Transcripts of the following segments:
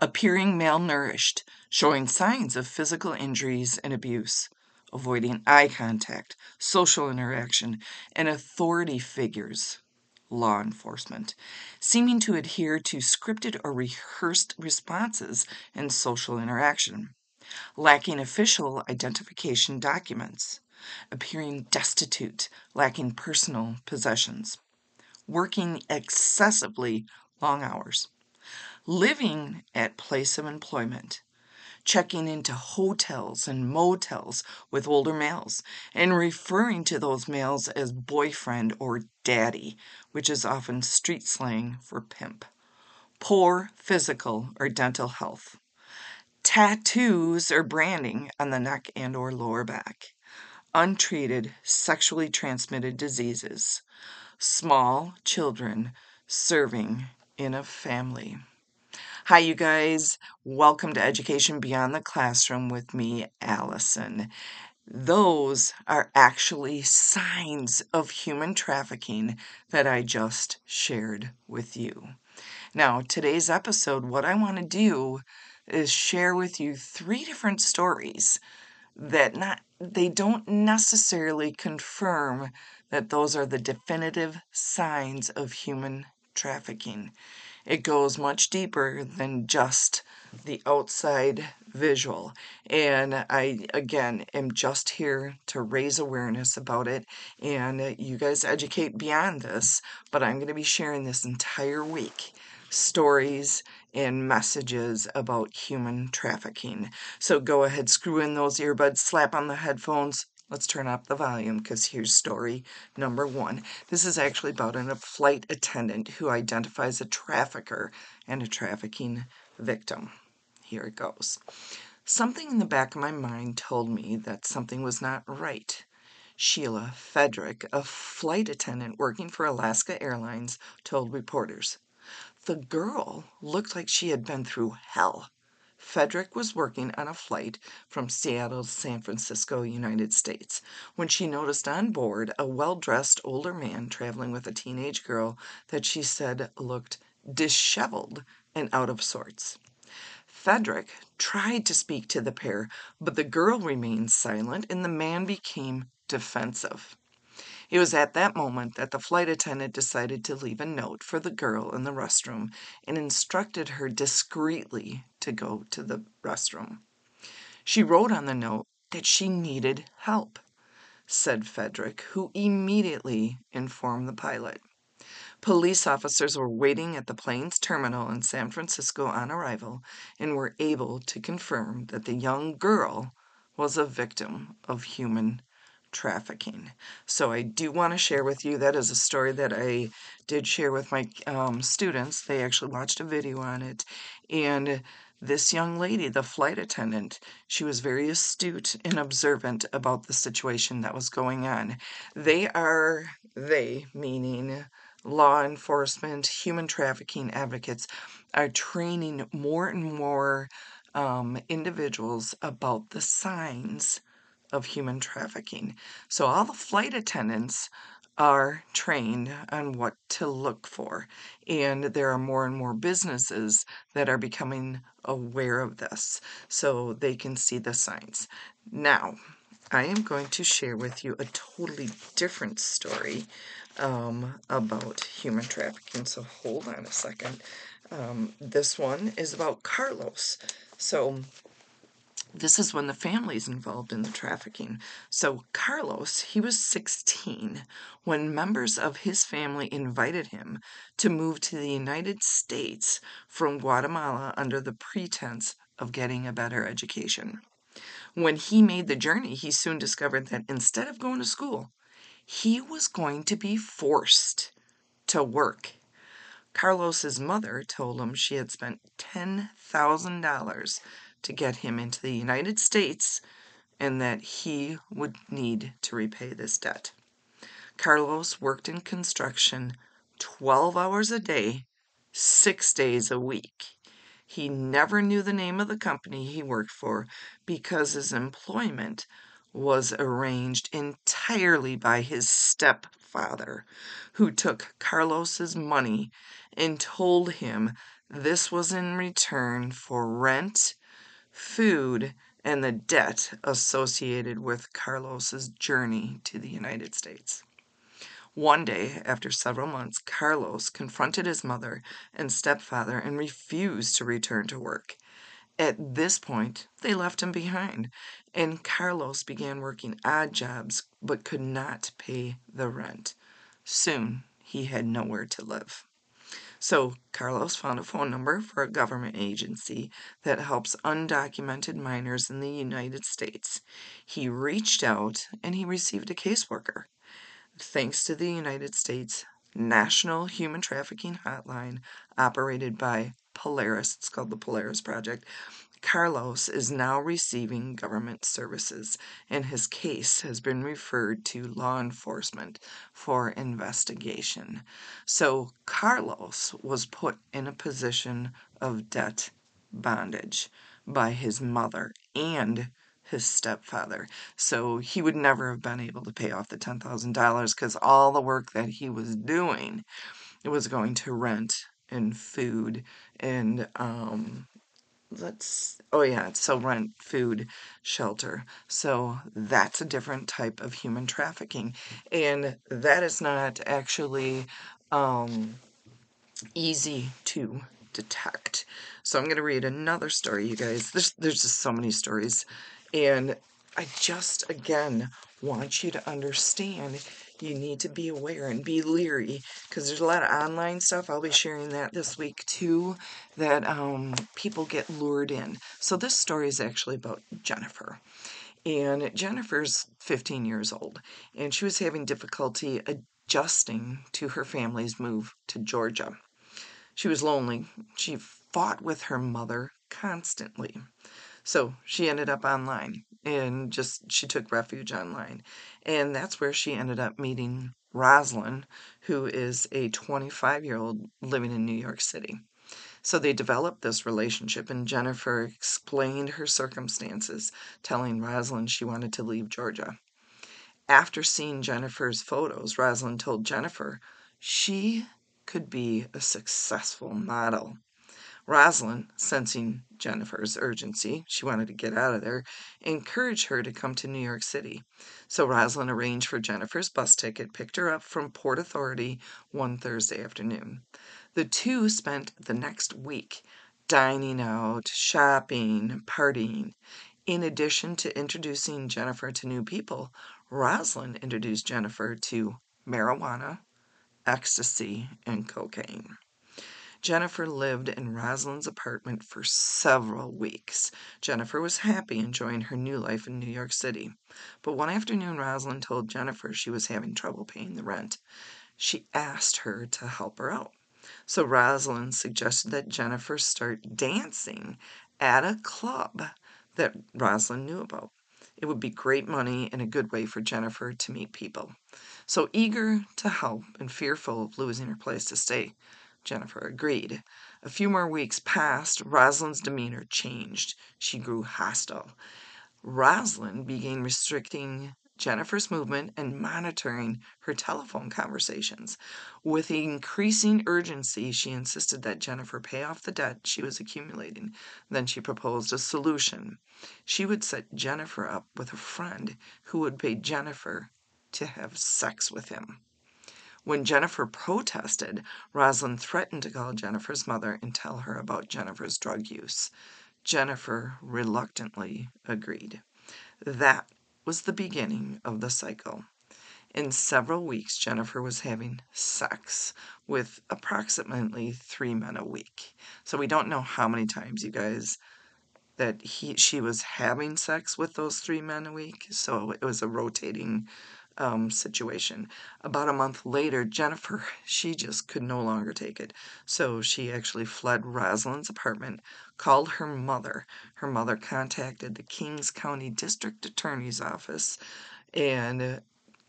appearing malnourished, showing signs of physical injuries and abuse, avoiding eye contact, social interaction, and authority figures, law enforcement, seeming to adhere to scripted or rehearsed responses in social interaction, lacking official identification documents, appearing destitute, lacking personal possessions, working excessively long hours, living at place of employment, checking into hotels and motels with older males, and referring to those males as boyfriend or daddy, which is often street slang for pimp, poor physical or dental health, tattoos or branding on the neck and or lower back, untreated sexually transmitted diseases, small children serving in a family. Hi, you guys. Welcome to Education Beyond the Classroom with me, Allison. Those are actually signs of human trafficking that I just shared with you. Now, today's episode, what I want to do is share with you three different stories that not they don't necessarily confirm that those are the definitive signs of human trafficking. It goes much deeper than just the outside visual. And I, again, am just here to raise awareness about it. And you guys educate beyond this, but I'm going to be sharing this entire week stories and messages about human trafficking. So go ahead, screw in those earbuds, slap on the headphones. Let's turn up the volume because here's story number one. This is actually about a flight attendant who identifies a trafficker and a trafficking victim. Here it goes. Something in the back of my mind told me that something was not right. Sheila Fedrick, a flight attendant working for Alaska Airlines, told reporters. The girl looked like she had been through hell. Fedrick was working on a flight from Seattle to San Francisco, United States, when she noticed on board a well dressed older man traveling with a teenage girl that she said looked disheveled and out of sorts. Fedrick tried to speak to the pair, but the girl remained silent and the man became defensive. It was at that moment that the flight attendant decided to leave a note for the girl in the restroom and instructed her discreetly to go to the restroom. She wrote on the note that she needed help, said Frederick, who immediately informed the pilot. Police officers were waiting at the plane's terminal in San Francisco on arrival and were able to confirm that the young girl was a victim of human trafficking. So I do want to share with you that is a story that I did share with my um, students. They actually watched a video on it, and this young lady, the flight attendant, she was very astute and observant about the situation that was going on. They are they meaning law enforcement, human trafficking advocates are training more and more um, individuals about the signs of human trafficking. So, all the flight attendants are trained on what to look for, and there are more and more businesses that are becoming aware of this so they can see the signs. Now, I am going to share with you a totally different story um, about human trafficking. So hold on a second. Um, this one is about Carlos. So this is when the family's involved in the trafficking. So Carlos, he was 16 when members of his family invited him to move to the United States from Guatemala under the pretense of getting a better education. When he made the journey, he soon discovered that instead of going to school, he was going to be forced to work. Carlos's mother told him she had spent $10,000 to get him into the United States and that he would need to repay this debt. Carlos worked in construction 12 hours a day, six days a week. He never knew the name of the company he worked for because his employment was arranged entirely by his stepfather, who took Carlos's money and told him This was in return for rent, food, and the debt associated with Carlos's journey to the United States. One day, after several months, Carlos confronted his mother and stepfather and refused to return to work. At this point, they left him behind, and Carlos began working odd jobs but could not pay the rent. Soon, he had nowhere to live. So, Carlos found a phone number for a government agency that helps undocumented minors in the United States. He reached out and he received a caseworker. Thanks to the United States National Human Trafficking Hotline, operated by Polaris, it's called the Polaris Project, Carlos is now receiving government services, and his case has been referred to law enforcement for investigation. So, Carlos was put in a position of debt bondage by his mother and his stepfather. So he would never have been able to pay off the $10,000 because all the work that he was doing was going to rent and food and um, let's oh yeah so rent food shelter. So that's a different type of human trafficking and that is not actually um, easy to detect. So i'm going to read another story you guys. There's, there's just so many stories and i just again want you to understand you need to be aware and be leery because there's a lot of online stuff. I'll be sharing that this week too that um, people get lured in. So, this story is actually about Jennifer. And Jennifer's 15 years old, and she was having difficulty adjusting to her family's move to Georgia. She was lonely. She fought with her mother constantly. So she ended up online and just she took refuge online. And that's where she ended up meeting Roslyn, who is a 25 year old living in New York City. So they developed this relationship, and Jennifer explained her circumstances, telling Roslyn she wanted to leave Georgia. After seeing Jennifer's photos, Roslyn told Jennifer she could be a successful model. Roslyn, sensing Jennifer's urgency, she wanted to get out of there, encouraged her to come to New York City. So Roslyn arranged for Jennifer's bus ticket, picked her up from Port Authority one Thursday afternoon. The two spent the next week dining out, shopping, partying. In addition to introducing Jennifer to new people, Roslyn introduced Jennifer to marijuana, ecstasy, and cocaine. Jennifer lived in Rosalind's apartment for several weeks. Jennifer was happy enjoying her new life in New York City. But one afternoon, Rosalind told Jennifer she was having trouble paying the rent. She asked her to help her out. So Rosalind suggested that Jennifer start dancing at a club that Rosalind knew about. It would be great money and a good way for Jennifer to meet people. So eager to help and fearful of losing her place to stay, Jennifer agreed. A few more weeks passed. Roslyn's demeanor changed. She grew hostile. Roslyn began restricting Jennifer's movement and monitoring her telephone conversations. With increasing urgency, she insisted that Jennifer pay off the debt she was accumulating. Then she proposed a solution. She would set Jennifer up with a friend who would pay Jennifer to have sex with him. When Jennifer protested, Roslyn threatened to call Jennifer's mother and tell her about Jennifer's drug use. Jennifer reluctantly agreed. That was the beginning of the cycle. In several weeks, Jennifer was having sex with approximately three men a week. So we don't know how many times, you guys, that he she was having sex with those three men a week. So it was a rotating um, situation. About a month later, Jennifer, she just could no longer take it. So she actually fled Roslyn's apartment, called her mother. Her mother contacted the Kings County District Attorney's Office, and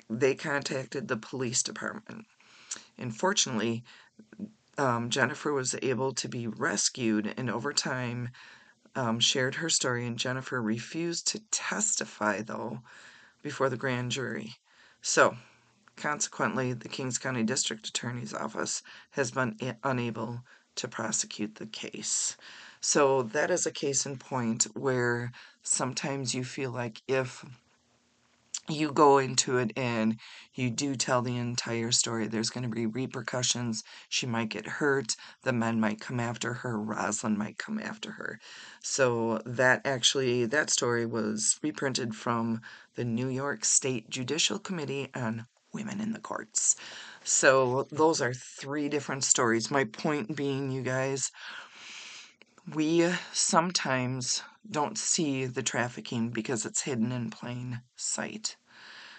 they contacted the police department. Unfortunately, um, Jennifer was able to be rescued, and over time, um, shared her story. And Jennifer refused to testify, though, before the grand jury. So, consequently, the Kings County District Attorney's Office has been unable to prosecute the case. So that is a case in point where sometimes you feel like if you go into it and you do tell the entire story. There's going to be repercussions. She might get hurt. The men might come after her. Rosalind might come after her. So that actually, that story was reprinted from the New York State Judicial Committee on Women in the Courts. So those are three different stories. My point being, you guys, we sometimes don't see the trafficking because it's hidden in plain sight.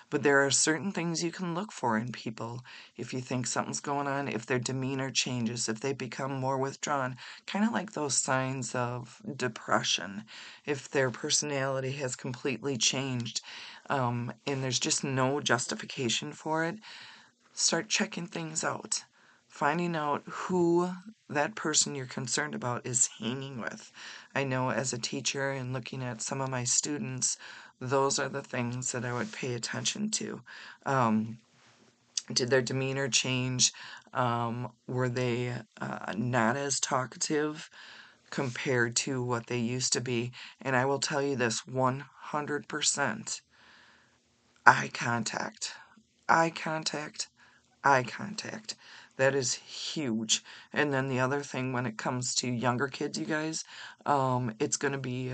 But there are certain things you can look for in people. If you think something's going on, if their demeanor changes, if they become more withdrawn, kind of like those signs of depression, if their personality has completely changed um, and there's just no justification for it, start checking things out finding out who that person you're concerned about is hanging with. I know as a teacher and looking at some of my students, those are the things that I would pay attention to. Um, did their demeanor change? Um, were they uh, not as talkative compared to what they used to be? And I will tell you this 100% eye contact. Eye contact. Eye contact. That is huge. And then the other thing when it comes to younger kids, you guys, um, it's going to be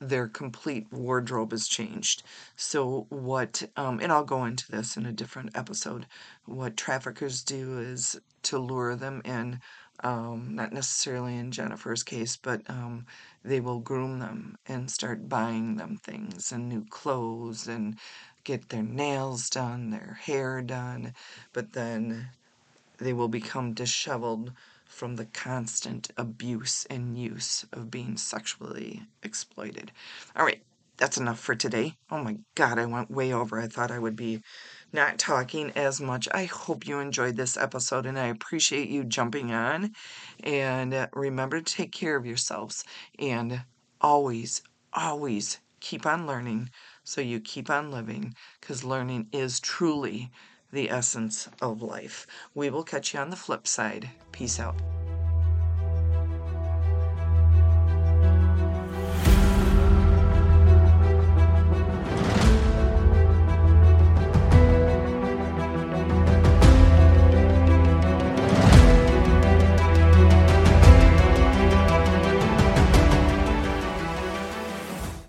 their complete wardrobe is changed. So what, um, and I'll go into this in a different episode. What traffickers do is to lure them in, um, not necessarily in Jennifer's case, but um, they will groom them and start buying them things and new clothes and get their nails done, their hair done, but then they will become disheveled from the constant abuse and use of being sexually exploited. All right, that's enough for today. Oh my god, I went way over. I thought I would be not talking as much. I hope you enjoyed this episode and I appreciate you jumping on. And remember to take care of yourselves and always, always keep on learning so you keep on living because learning is truly the essence of life. We will catch you on the flip side. Peace out.